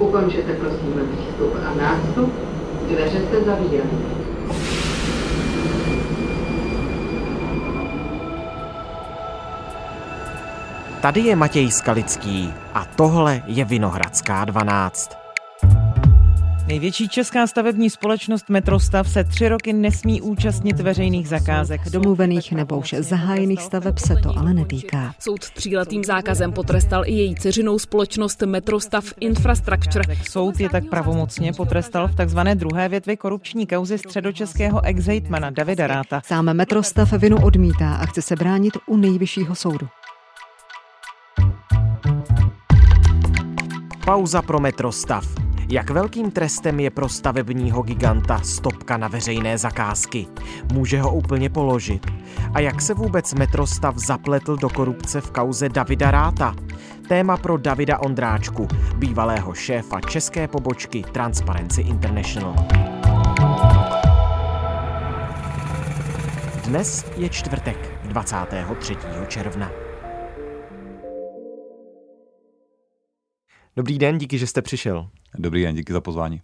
Ukončete prosím přístup a nástup. Dveře se zavírají. Tady je Matěj Skalický a tohle je Vinohradská 12. Největší česká stavební společnost Metrostav se tři roky nesmí účastnit veřejných zakázek. Domluvených nebo už zahájených staveb se to ale netýká. Soud tříletým zákazem potrestal i její ceřinou společnost Metrostav Infrastructure. Soud je tak pravomocně potrestal v takzvané druhé větvi korupční kauzy středočeského exhejtmana Davida Ráta. Sám Metrostav vinu odmítá a chce se bránit u nejvyššího soudu. Pauza pro metrostav. Jak velkým trestem je pro stavebního giganta stopka na veřejné zakázky? Může ho úplně položit? A jak se vůbec metrostav zapletl do korupce v kauze Davida Ráta? Téma pro Davida Ondráčku, bývalého šéfa české pobočky Transparency International. Dnes je čtvrtek, 23. června. Dobrý den, díky, že jste přišel. Dobrý den, díky za pozvání.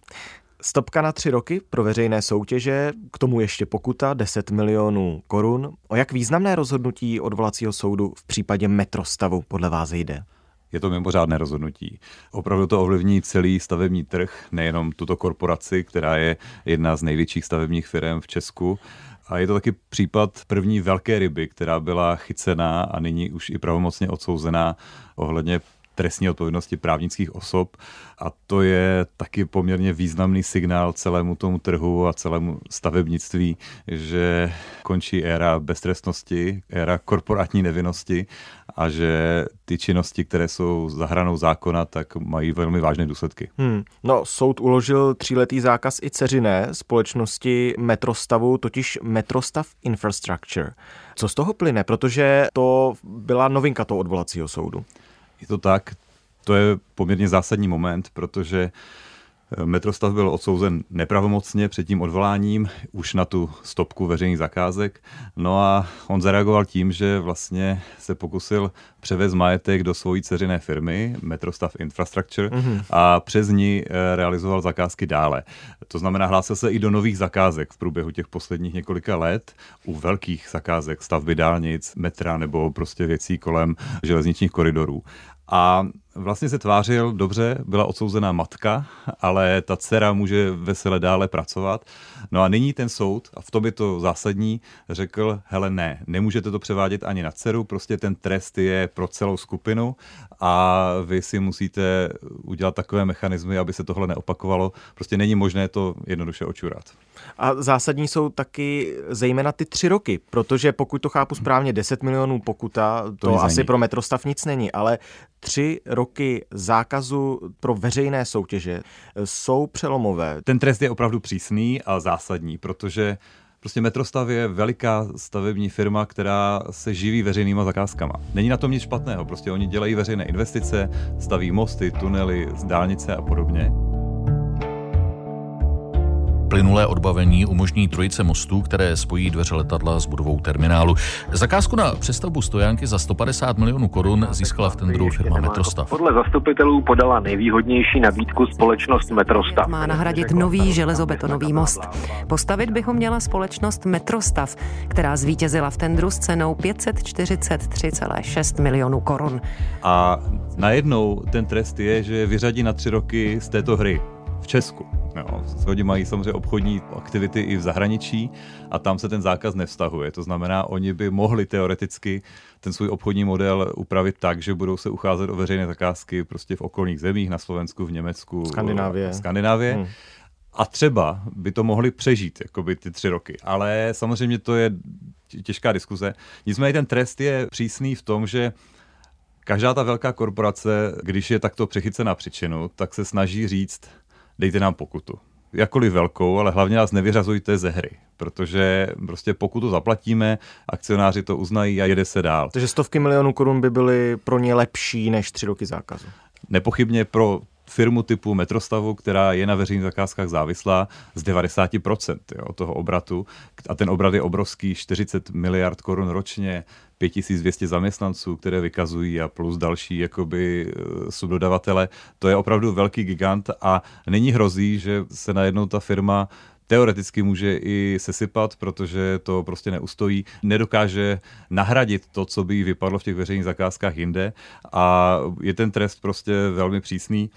Stopka na tři roky pro veřejné soutěže, k tomu ještě pokuta 10 milionů korun. O jak významné rozhodnutí odvolacího soudu v případě metrostavu podle vás jde? Je to mimořádné rozhodnutí. Opravdu to ovlivní celý stavební trh, nejenom tuto korporaci, která je jedna z největších stavebních firm v Česku. A je to taky případ první velké ryby, která byla chycená a nyní už i pravomocně odsouzená ohledně trestní odpovědnosti právnických osob a to je taky poměrně významný signál celému tomu trhu a celému stavebnictví, že končí éra beztrestnosti, éra korporátní nevinnosti a že ty činnosti, které jsou za hranou zákona, tak mají velmi vážné důsledky. Hmm. No, soud uložil tříletý zákaz i ceřiné společnosti Metrostavu, totiž Metrostav Infrastructure. Co z toho plyne? Protože to byla novinka toho odvolacího soudu. Je to tak, to je poměrně zásadní moment, protože Metrostav byl odsouzen nepravomocně před tím odvoláním už na tu stopku veřejných zakázek. No a on zareagoval tím, že vlastně se pokusil převést majetek do svojí ceřiné firmy Metrostav Infrastructure mm-hmm. a přes ní eh, realizoval zakázky dále. To znamená, hlásil se i do nových zakázek v průběhu těch posledních několika let u velkých zakázek stavby dálnic, metra nebo prostě věcí kolem železničních koridorů. A vlastně se tvářil dobře, byla odsouzená matka, ale ta dcera může vesele dále pracovat. No a nyní ten soud, a v tom je to zásadní, řekl, hele ne, nemůžete to převádět ani na dceru, prostě ten trest je pro celou skupinu a vy si musíte udělat takové mechanismy, aby se tohle neopakovalo. Prostě není možné to jednoduše očurat. A zásadní jsou taky zejména ty tři roky, protože pokud to chápu správně, 10 milionů pokuta, to, to asi pro metrostav nic není, ale tři roky zákazu pro veřejné soutěže jsou přelomové. Ten trest je opravdu přísný a zásadní, protože Prostě Metrostav je veliká stavební firma, která se živí veřejnýma zakázkama. Není na tom nic špatného, prostě oni dělají veřejné investice, staví mosty, tunely, dálnice a podobně. Plynulé odbavení umožní trojice mostů, které spojí dveře letadla s budovou terminálu. Zakázku na přestavbu stojánky za 150 milionů korun získala v tendru firma Metrostav. Podle zastupitelů podala nejvýhodnější nabídku společnost Metrostav. Má nahradit nový železobetonový most. Postavit by ho měla společnost Metrostav, která zvítězila v tendru s cenou 543,6 milionů korun. A najednou ten trest je, že vyřadí na tři roky z této hry v Česku. Jo. Oni mají samozřejmě obchodní aktivity i v zahraničí a tam se ten zákaz nevztahuje. To znamená, oni by mohli teoreticky ten svůj obchodní model upravit tak, že budou se ucházet o veřejné zakázky prostě v okolních zemích, na Slovensku, v Německu, Skandinávie. v Skandinávě. Hmm. A třeba by to mohli přežít, jakoby ty tři roky. Ale samozřejmě to je těžká diskuze. Nicméně ten trest je přísný v tom, že každá ta velká korporace, když je takto přechycena příčinu, tak se snaží říct, dejte nám pokutu. Jakkoliv velkou, ale hlavně nás nevyřazujte ze hry, protože prostě pokutu zaplatíme, akcionáři to uznají a jede se dál. Takže stovky milionů korun by byly pro ně lepší než tři roky zákazu. Nepochybně pro firmu typu Metrostavu, která je na veřejných zakázkách závislá z 90% jo, toho obratu. A ten obrat je obrovský, 40 miliard korun ročně, 5200 zaměstnanců, které vykazují a plus další jakoby eh, subdodavatele. To je opravdu velký gigant a není hrozí, že se najednou ta firma teoreticky může i sesypat, protože to prostě neustojí, nedokáže nahradit to, co by vypadlo v těch veřejných zakázkách jinde a je ten trest prostě velmi přísný.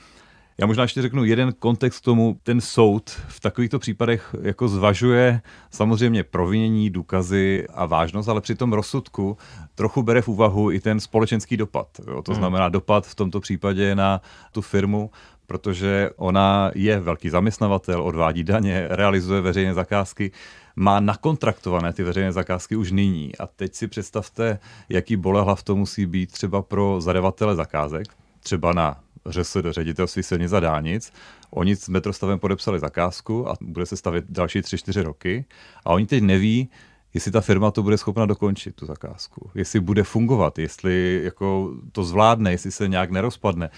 Já možná ještě řeknu jeden kontext k tomu. Ten soud v takovýchto případech jako zvažuje samozřejmě provinění, důkazy a vážnost, ale při tom rozsudku trochu bere v úvahu i ten společenský dopad. Jo? To hmm. znamená dopad v tomto případě na tu firmu, protože ona je velký zaměstnavatel, odvádí daně, realizuje veřejné zakázky, má nakontraktované ty veřejné zakázky už nyní. A teď si představte, jaký bolehlav to musí být třeba pro zadavatele zakázek, třeba na ŘSD, ředitelství silnic a dálnic. Oni s metrostavem podepsali zakázku a bude se stavit další 3-4 roky a oni teď neví, jestli ta firma to bude schopna dokončit, tu zakázku, jestli bude fungovat, jestli jako to zvládne, jestli se nějak nerozpadne.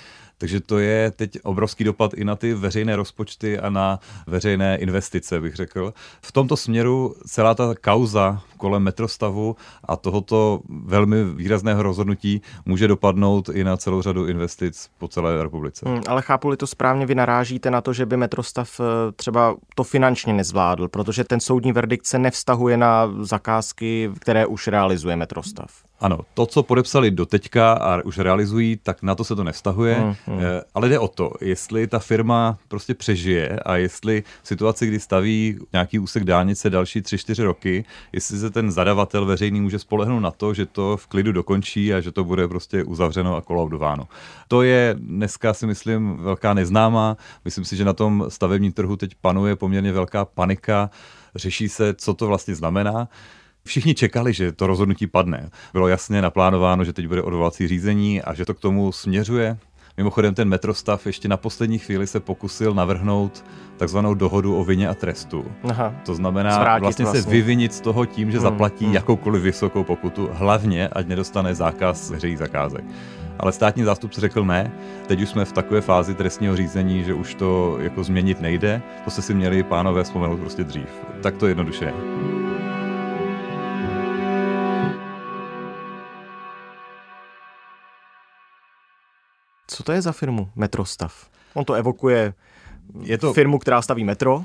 Takže to je teď obrovský dopad i na ty veřejné rozpočty a na veřejné investice, bych řekl. V tomto směru celá ta kauza kolem metrostavu a tohoto velmi výrazného rozhodnutí může dopadnout i na celou řadu investic po celé republice. Hmm, ale chápu-li to správně, vy narážíte na to, že by metrostav eh, třeba to finančně nezvládl, protože ten soudní verdikt se nevztahuje na zakázky, které už realizuje metrostav. Ano, to, co podepsali do teďka a už realizují, tak na to se to nevztahuje, hmm, hmm. ale jde o to, jestli ta firma prostě přežije a jestli v situaci, kdy staví nějaký úsek dálnice další 3-4 roky, jestli se ten zadavatel veřejný může spolehnout na to, že to v klidu dokončí a že to bude prostě uzavřeno a kolaudováno. To je dneska si myslím velká neznámá. Myslím si, že na tom stavebním trhu teď panuje poměrně velká panika. Řeší se, co to vlastně znamená. Všichni čekali, že to rozhodnutí padne. Bylo jasně naplánováno, že teď bude odvolací řízení a že to k tomu směřuje. Mimochodem ten metrostav ještě na poslední chvíli se pokusil navrhnout takzvanou dohodu o vině a trestu. Aha. To znamená Zvrátit vlastně, vlastně se vyvinit z toho tím, že hmm, zaplatí hmm. jakoukoliv vysokou pokutu, hlavně ať nedostane zákaz veřejných zakázek. Ale státní zástupce řekl ne, teď už jsme v takové fázi trestního řízení, že už to jako změnit nejde, to se si měli pánové vzpomenout prostě dřív. Tak to jednoduše je. Co to je za firmu Metrostav? On to evokuje je to firmu, která staví metro.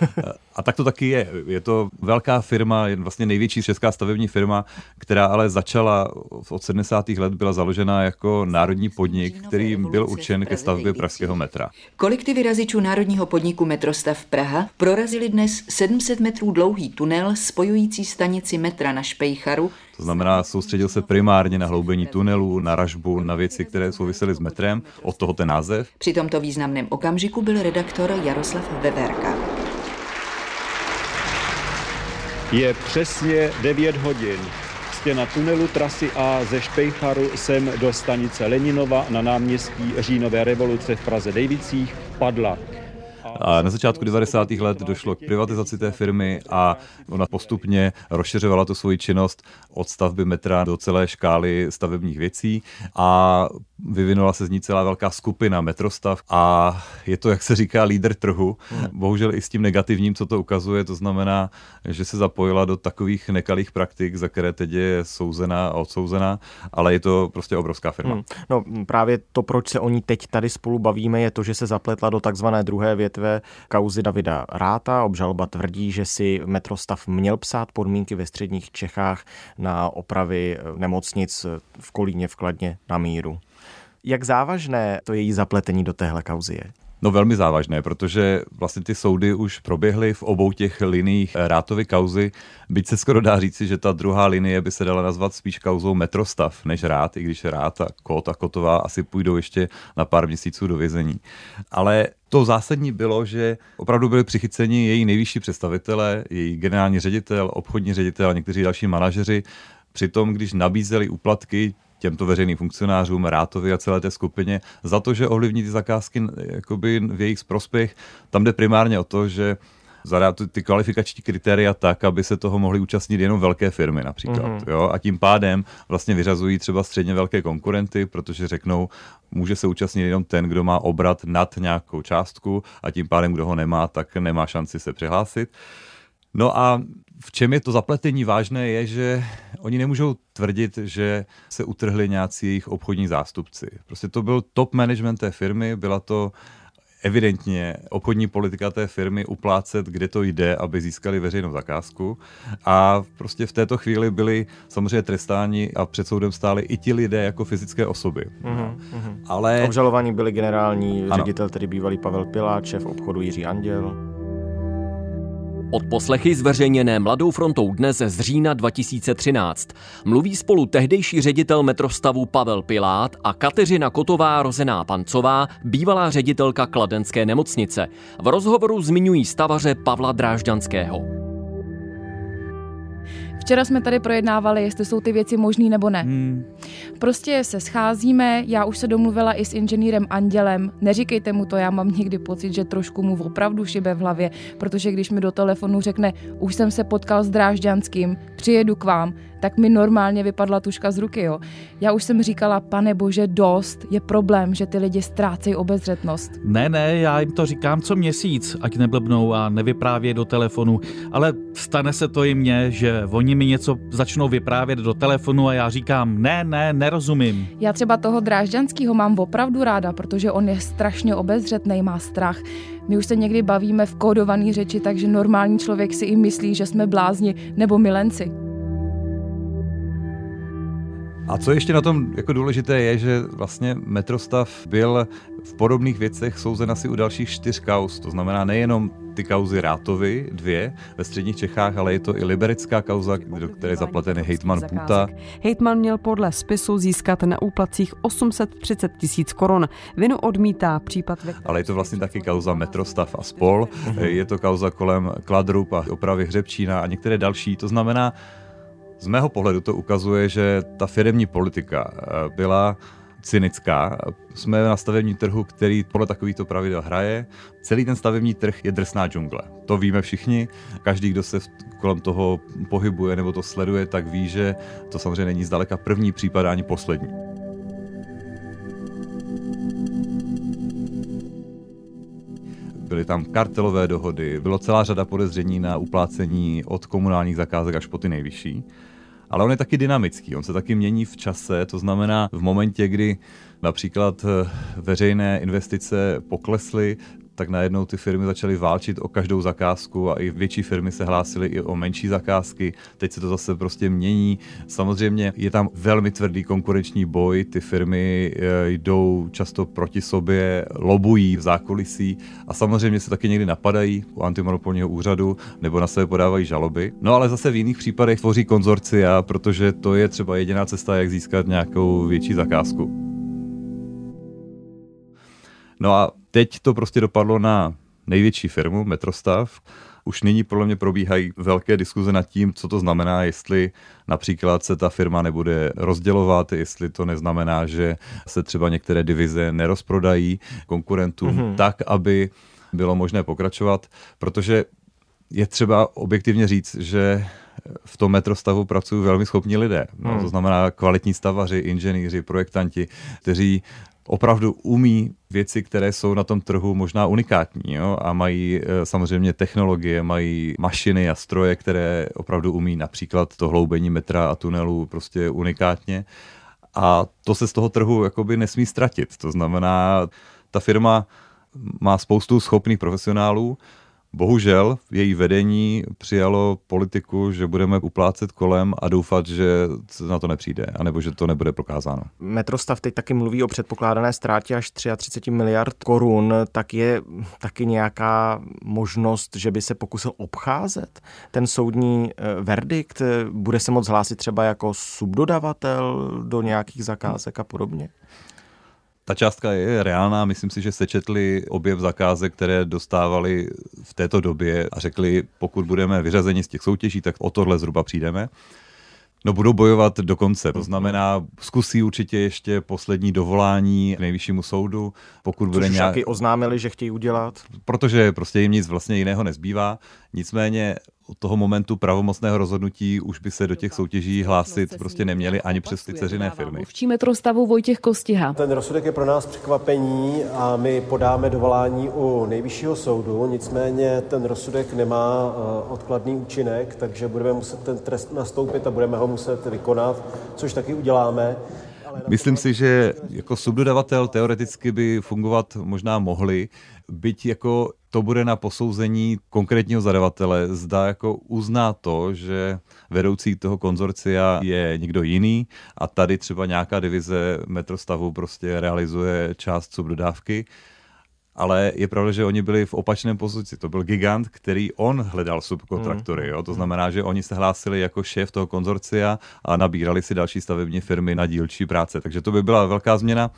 a tak to taky je. Je to velká firma, je vlastně největší česká stavební firma, která ale začala od 70. let, byla založena jako národní podnik, který byl určen ke stavbě pražského metra. Kolektivy razičů národního podniku Metrostav Praha prorazili dnes 700 metrů dlouhý tunel spojující stanici metra na Špejcharu to znamená, soustředil se primárně na hloubení tunelů, na ražbu, na věci, které souvisely s metrem, od toho ten název. Při tomto významném okamžiku byl redaktor Jaroslav Veverka. Je přesně 9 hodin. Stěna tunelu trasy A ze Špejcharu sem do stanice Leninova na náměstí Říjnové revoluce v Praze Dejvicích padla. A na začátku 90. let došlo k privatizaci té firmy a ona postupně rozšiřovala tu svoji činnost od stavby metra do celé škály stavebních věcí a vyvinula se z ní celá velká skupina metrostav a je to, jak se říká, lídr trhu. Hmm. Bohužel i s tím negativním, co to ukazuje, to znamená, že se zapojila do takových nekalých praktik, za které teď je souzená a odsouzená, ale je to prostě obrovská firma. Hmm. No právě to, proč se o ní teď tady spolu bavíme, je to, že se zapletla do takzvané druhé větve kauzy Davida Ráta. Obžalba tvrdí, že si metrostav měl psát podmínky ve středních Čechách na opravy nemocnic v Kolíně v Kladně na míru. Jak závažné to její zapletení do téhle kauzy je? No velmi závažné, protože vlastně ty soudy už proběhly v obou těch liních Rátovy kauzy, byť se skoro dá říci, že ta druhá linie by se dala nazvat spíš kauzou metrostav než Rát, i když Rát a Kot a Kotová asi půjdou ještě na pár měsíců do vězení. Ale to zásadní bylo, že opravdu byli přichyceni její nejvyšší představitelé, její generální ředitel, obchodní ředitel a někteří další manažeři, Přitom, když nabízeli úplatky těmto veřejným funkcionářům, Rátovi a celé té skupině za to, že ovlivní ty zakázky jakoby v jejich prospěch. Tam jde primárně o to, že zadá ty kvalifikační kritéria tak, aby se toho mohly účastnit jenom velké firmy například. Mm-hmm. Jo? A tím pádem vlastně vyřazují třeba středně velké konkurenty, protože řeknou, může se účastnit jenom ten, kdo má obrat nad nějakou částku a tím pádem, kdo ho nemá, tak nemá šanci se přihlásit. No a v čem je to zapletení vážné, je, že oni nemůžou tvrdit, že se utrhli nějací jejich obchodní zástupci. Prostě to byl top management té firmy, byla to evidentně obchodní politika té firmy uplácet, kde to jde, aby získali veřejnou zakázku. A prostě v této chvíli byli samozřejmě trestáni a před soudem stáli i ti lidé jako fyzické osoby. Mm-hmm. Ale... Obžalovaní byli generální ano. ředitel, tedy bývalý Pavel Piláč, šéf obchodu Jiří Anděl. Od poslechy zveřejněné Mladou frontou dnes z října 2013 mluví spolu tehdejší ředitel metrostavu Pavel Pilát a Kateřina Kotová rozená Pancová, bývalá ředitelka Kladenské nemocnice. V rozhovoru zmiňují stavaře Pavla Drážďanského. Včera jsme tady projednávali, jestli jsou ty věci možné nebo ne. Hmm. Prostě se scházíme, já už se domluvila i s inženýrem Andělem. Neříkejte mu to, já mám někdy pocit, že trošku mu opravdu šibe v hlavě, protože když mi do telefonu řekne, už jsem se potkal s Drážďanským, přijedu k vám, tak mi normálně vypadla tuška z ruky. Jo. Já už jsem říkala, pane bože, dost, je problém, že ty lidi ztrácejí obezřetnost. Ne, ne, já jim to říkám co měsíc, ať neblbnou a nevyprávějí do telefonu, ale stane se to i mně, že oni mi něco začnou vyprávět do telefonu a já říkám, ne, ne, nerozumím. Já třeba toho Drážďanského mám opravdu ráda, protože on je strašně obezřetný, má strach. My už se někdy bavíme v kódované řeči, takže normální člověk si i myslí, že jsme blázni nebo milenci. A co ještě na tom jako důležité je, že vlastně Metrostav byl v podobných věcech souzen asi u dalších čtyř kauz. To znamená nejenom ty kauzy Rátovi, dvě ve středních Čechách, ale je to i liberická kauza, do které je zaplatený hejtman Puta. Hejtman měl podle spisu získat na úplacích 830 tisíc korun. Vinu odmítá případ. Ve... Ale je to vlastně taky kauza Metrostav a spol. Je to kauza kolem Kladrup a opravy Hřebčína a některé další. To znamená, z mého pohledu to ukazuje, že ta firmní politika eh, byla cynická. Jsme na stavební trhu, který podle takovýchto pravidel hraje. Celý ten stavební trh je drsná džungle. To víme všichni. Každý, kdo se kolem toho pohybuje nebo to sleduje, tak ví, že to samozřejmě není zdaleka první případ ani poslední. Byly tam kartelové dohody, bylo celá řada podezření na uplácení od komunálních zakázek až po ty nejvyšší. Ale on je taky dynamický, on se taky mění v čase, to znamená v momentě, kdy například eh, veřejné investice poklesly, tak najednou ty firmy začaly válčit o každou zakázku a i větší firmy se hlásily i o menší zakázky. Teď se to zase prostě mění. Samozřejmě je tam velmi tvrdý konkurenční boj, ty firmy eh, jdou často proti sobě, lobují v zákulisí a samozřejmě se taky někdy napadají u antimonopolního úřadu nebo na sebe podávají žaloby. No ale zase v jiných případech tvoří konzorcia, protože to je třeba jediná cesta, jak získat nějakou větší zakázku. No a teď to prostě dopadlo na největší firmu, Metrostav. Už nyní podle mě probíhají velké diskuze nad tím, co to znamená, jestli například se ta firma nebude rozdělovat, jestli to neznamená, že se třeba některé divize nerozprodají konkurentům mm-hmm. tak, aby bylo možné pokračovat, protože je třeba objektivně říct, že v tom metrostavu pracují velmi schopní lidé. No, hmm. To znamená kvalitní stavaři, inženýři, projektanti, kteří opravdu umí věci, které jsou na tom trhu možná unikátní jo? a mají e, samozřejmě technologie, mají mašiny a stroje, které opravdu umí například to hloubení metra a tunelu prostě unikátně. A to se z toho trhu jakoby nesmí ztratit. To znamená, ta firma má spoustu schopných profesionálů, Bohužel její vedení přijalo politiku, že budeme uplácet kolem a doufat, že na to nepřijde, anebo že to nebude prokázáno. Metrostav teď taky mluví o předpokládané ztrátě až 33 miliard korun, tak je taky nějaká možnost, že by se pokusil obcházet ten soudní eh, verdikt? Bude se moct hlásit třeba jako subdodavatel do nějakých zakázek a podobně? Ta částka je reálná, myslím si, že sečetli objev zakázek, které dostávali v této době a řekli, pokud budeme vyřazeni z těch soutěží, tak o tohle zhruba přijdeme. No budou bojovat do konce, to znamená, zkusí určitě ještě poslední dovolání k nejvyššímu soudu, pokud Což bude nějak... oznámili, že chtějí udělat. Protože prostě jim nic vlastně jiného nezbývá. Nicméně od toho momentu pravomocného rozhodnutí už by se do těch soutěží hlásit prostě neměli ani přes ty ceřiné firmy. Mluvčí metrostavu Vojtěch Kostiha. Ten rozsudek je pro nás překvapení a my podáme dovolání u nejvyššího soudu, nicméně ten rozsudek nemá eh, odkladný účinek, takže budeme muset ten trest nastoupit a budeme ho muset vykonat, což taky uděláme. Myslím si, že jako subdodavatel teoreticky by fungovat možná mohli, byť jako to bude na posouzení konkrétního zadavatele, zda jako uzná to, že vedoucí toho konzorcia je někdo jiný a tady třeba nějaká divize metrostavu prostě realizuje část subdodávky, ale je pravda, že oni byli v opačném pozici. To byl gigant, který on hledal subkontraktory. Jo? To znamená, že oni se hlásili jako šéf toho konzorcia a nabírali si další stavební firmy na dílčí práce. Takže to by byla velká změna.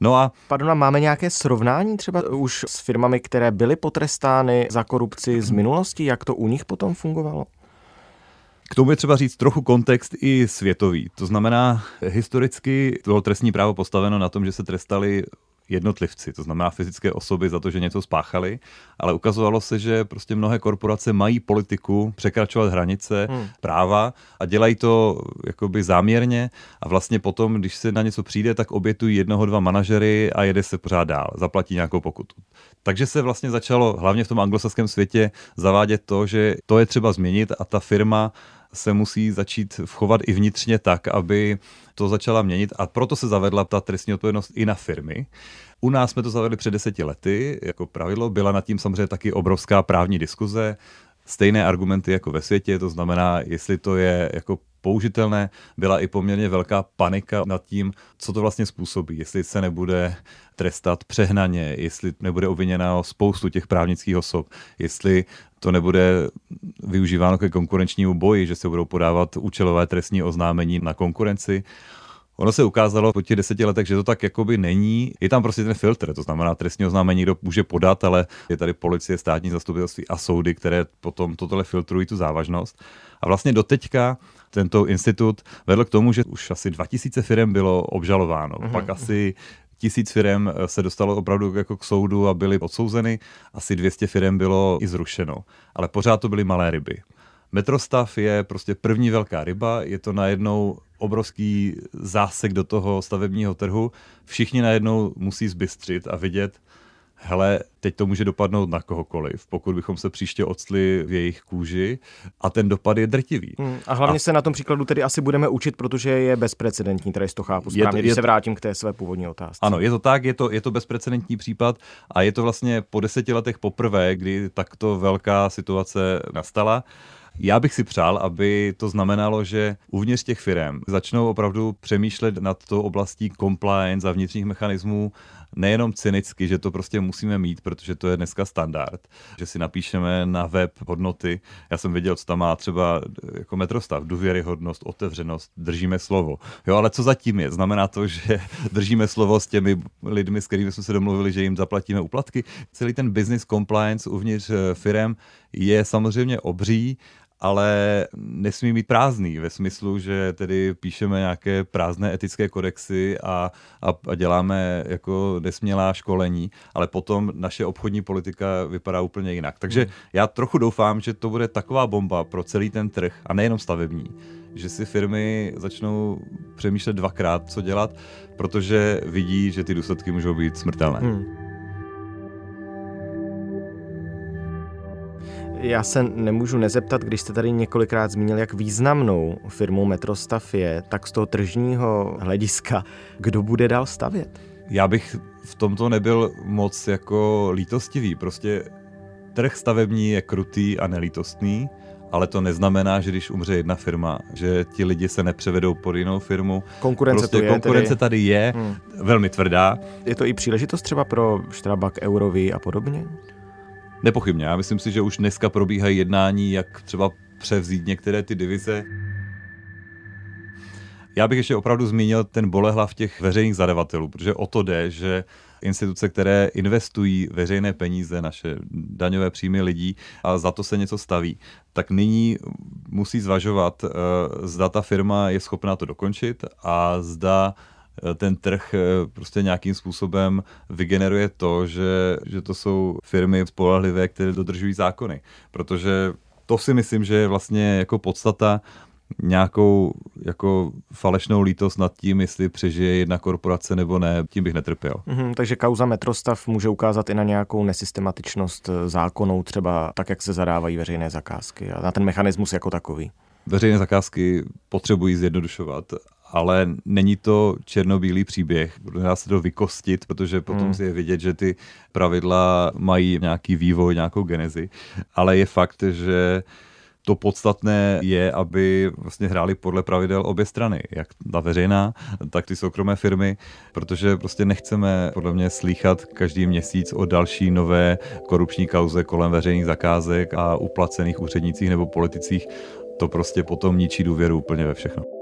No a... Pardon, a máme nějaké srovnání třeba už s firmami, které byly potrestány za korupci z minulosti? Jak to u nich potom fungovalo? K tomu je třeba říct trochu kontext i světový. To znamená, historicky bylo trestní právo postaveno na tom, že se trestali jednotlivci, to znamená fyzické osoby za to, že něco spáchali, ale ukazovalo se, že prostě mnohé korporace mají politiku překračovat hranice hmm. práva a dělají to jakoby záměrně a vlastně potom, když se na něco přijde, tak obětují jednoho, dva manažery a jede se pořád dál, zaplatí nějakou pokutu. Takže se vlastně začalo, hlavně v tom anglosaském světě, zavádět to, že to je třeba změnit a ta firma se musí začít vchovat i vnitřně tak, aby to začala měnit. A proto se zavedla ta trestní odpovědnost i na firmy. U nás jsme to zavedli před deseti lety jako pravidlo, byla nad tím samozřejmě taky obrovská právní diskuze, stejné argumenty jako ve světě, to znamená, jestli to je jako použitelné, byla i poměrně velká panika nad tím, co to vlastně způsobí, jestli se nebude trestat přehnaně, jestli nebude obviněna spoustu těch právnických osob, jestli to nebude využíváno ke konkurenčnímu boji, že se budou podávat účelové trestní oznámení na konkurenci. Ono se ukázalo po těch deseti letech, že to tak jakoby není. Je tam prostě ten filtr, to znamená trestní oznámení někdo může podat, ale je tady policie, státní zastupitelství a soudy, které potom tohle filtrují tu závažnost. A vlastně doteďka tento institut vedl k tomu, že už asi 2000 firm bylo obžalováno. Mm-hmm. Pak asi tisíc firm se dostalo opravdu jako k soudu a byly odsouzeny, asi 200 firm bylo i zrušeno. Ale pořád to byly malé ryby. Metrostav je prostě první velká ryba, je to najednou obrovský zásek do toho stavebního trhu. Všichni najednou musí zbystřit a vidět, hele, teď to může dopadnout na kohokoliv, pokud bychom se příště odstli v jejich kůži a ten dopad je drtivý. Hmm, a hlavně a... se na tom příkladu tedy asi budeme učit, protože je bezprecedentní, tady to chápu správně, je to, když je... se vrátím k té své původní otázce. Ano, je to tak, je to, je to bezprecedentní případ a je to vlastně po deseti letech poprvé, kdy takto velká situace nastala. Já bych si přál, aby to znamenalo, že uvnitř těch firm začnou opravdu přemýšlet nad tou oblastí compliance a vnitřních mechanismů nejenom cynicky, že to prostě musíme mít, protože to je dneska standard, že si napíšeme na web hodnoty. Já jsem viděl, co tam má třeba jako metrostav, důvěryhodnost, otevřenost, držíme slovo. Jo, ale co zatím je? Znamená to, že držíme slovo s těmi lidmi, s kterými jsme se domluvili, že jim zaplatíme uplatky. Celý ten business compliance uvnitř eh, firm je samozřejmě obří ale nesmí být prázdný ve smyslu, že tedy píšeme nějaké prázdné etické kodexy a, a, a děláme jako nesmělá školení, ale potom naše obchodní politika vypadá úplně jinak. Takže hmm. já trochu doufám, že to bude taková bomba pro celý ten trh a nejenom stavební, že si firmy začnou přemýšlet dvakrát, co dělat, protože vidí, že ty důsledky můžou být smrtelné. Hmm. Já se nemůžu nezeptat, když jste tady několikrát zmínil, jak významnou firmou Metrostav je, tak z toho tržního hlediska, kdo bude dál stavět? Já bych v tomto nebyl moc jako lítostivý. Prostě trh stavební je krutý a nelítostný, ale to neznamená, že když umře jedna firma, že ti lidi se nepřevedou pod jinou firmu. Konkurence, prostě je, konkurence tedy... tady je hmm. velmi tvrdá. Je to i příležitost třeba pro Štrabak, Eurový a podobně? Nepochybně. Já myslím si, že už dneska probíhají jednání, jak třeba převzít některé ty divize. Já bych ještě opravdu zmínil ten bolehlav těch veřejných zadavatelů, protože o to jde, že instituce, které investují veřejné peníze, naše daňové příjmy lidí a za to se něco staví, tak nyní musí zvažovat, eh, zda ta firma je schopná to dokončit a zda ten trh eh, prostě nějakým způsobem vygeneruje to, že, že to jsou firmy spolehlivé, které dodržují zákony. Protože to si myslím, že je vlastně jako podstata nějakou jako falešnou lítost nad tím, jestli přežije jedna korporace nebo ne, tím bych netrpěl. Mm-hmm, takže kauza Metrostav může ukázat i na nějakou nesystematičnost zákonů, třeba tak, jak se zadávají veřejné zakázky a na ten mechanismus jako takový. Veřejné zakázky potřebují zjednodušovat, ale není to černobílý příběh. Dá se to vykostit, protože potom hmm. si je vidět, že ty pravidla mají nějaký vývoj, nějakou genezi, ale je fakt, že to podstatné je, aby vlastně hráli podle pravidel obě strany, jak ta veřejná, tak ty soukromé firmy, protože prostě nechceme podle mě slýchat každý měsíc o další nové korupční kauze kolem veřejných zakázek a uplacených úřednicích nebo politicích. To prostě potom ničí důvěru úplně ve všechno.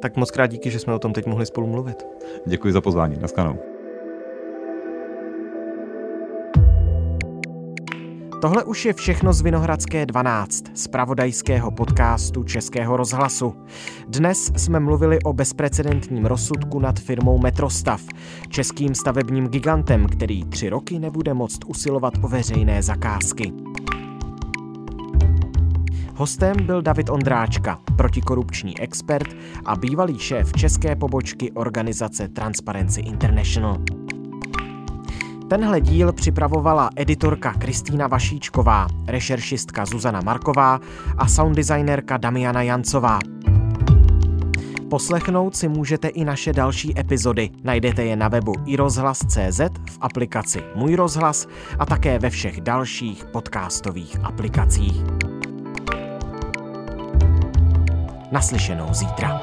Tak moc krát díky, že jsme o tom teď mohli spolu mluvit. Děkuji za pozvání. Naschledanou. Tohle už je všechno z Vinohradské 12, z pravodajského podcastu Českého rozhlasu. Dnes jsme mluvili o bezprecedentním rozsudku nad firmou Metrostav, českým stavebním gigantem, který tři roky nebude moct usilovat o veřejné zakázky. Hostem byl David Ondráčka, protikorupční expert a bývalý šéf české pobočky organizace Transparency International. Tenhle díl připravovala editorka Kristýna Vašíčková, rešeršistka Zuzana Marková a sounddesignerka Damiana Jancová. Poslechnout si můžete i naše další epizody. Najdete je na webu iRozhlas.cz, v aplikaci Můj rozhlas a také ve všech dalších podcastových aplikacích. Naslyšenou zítra.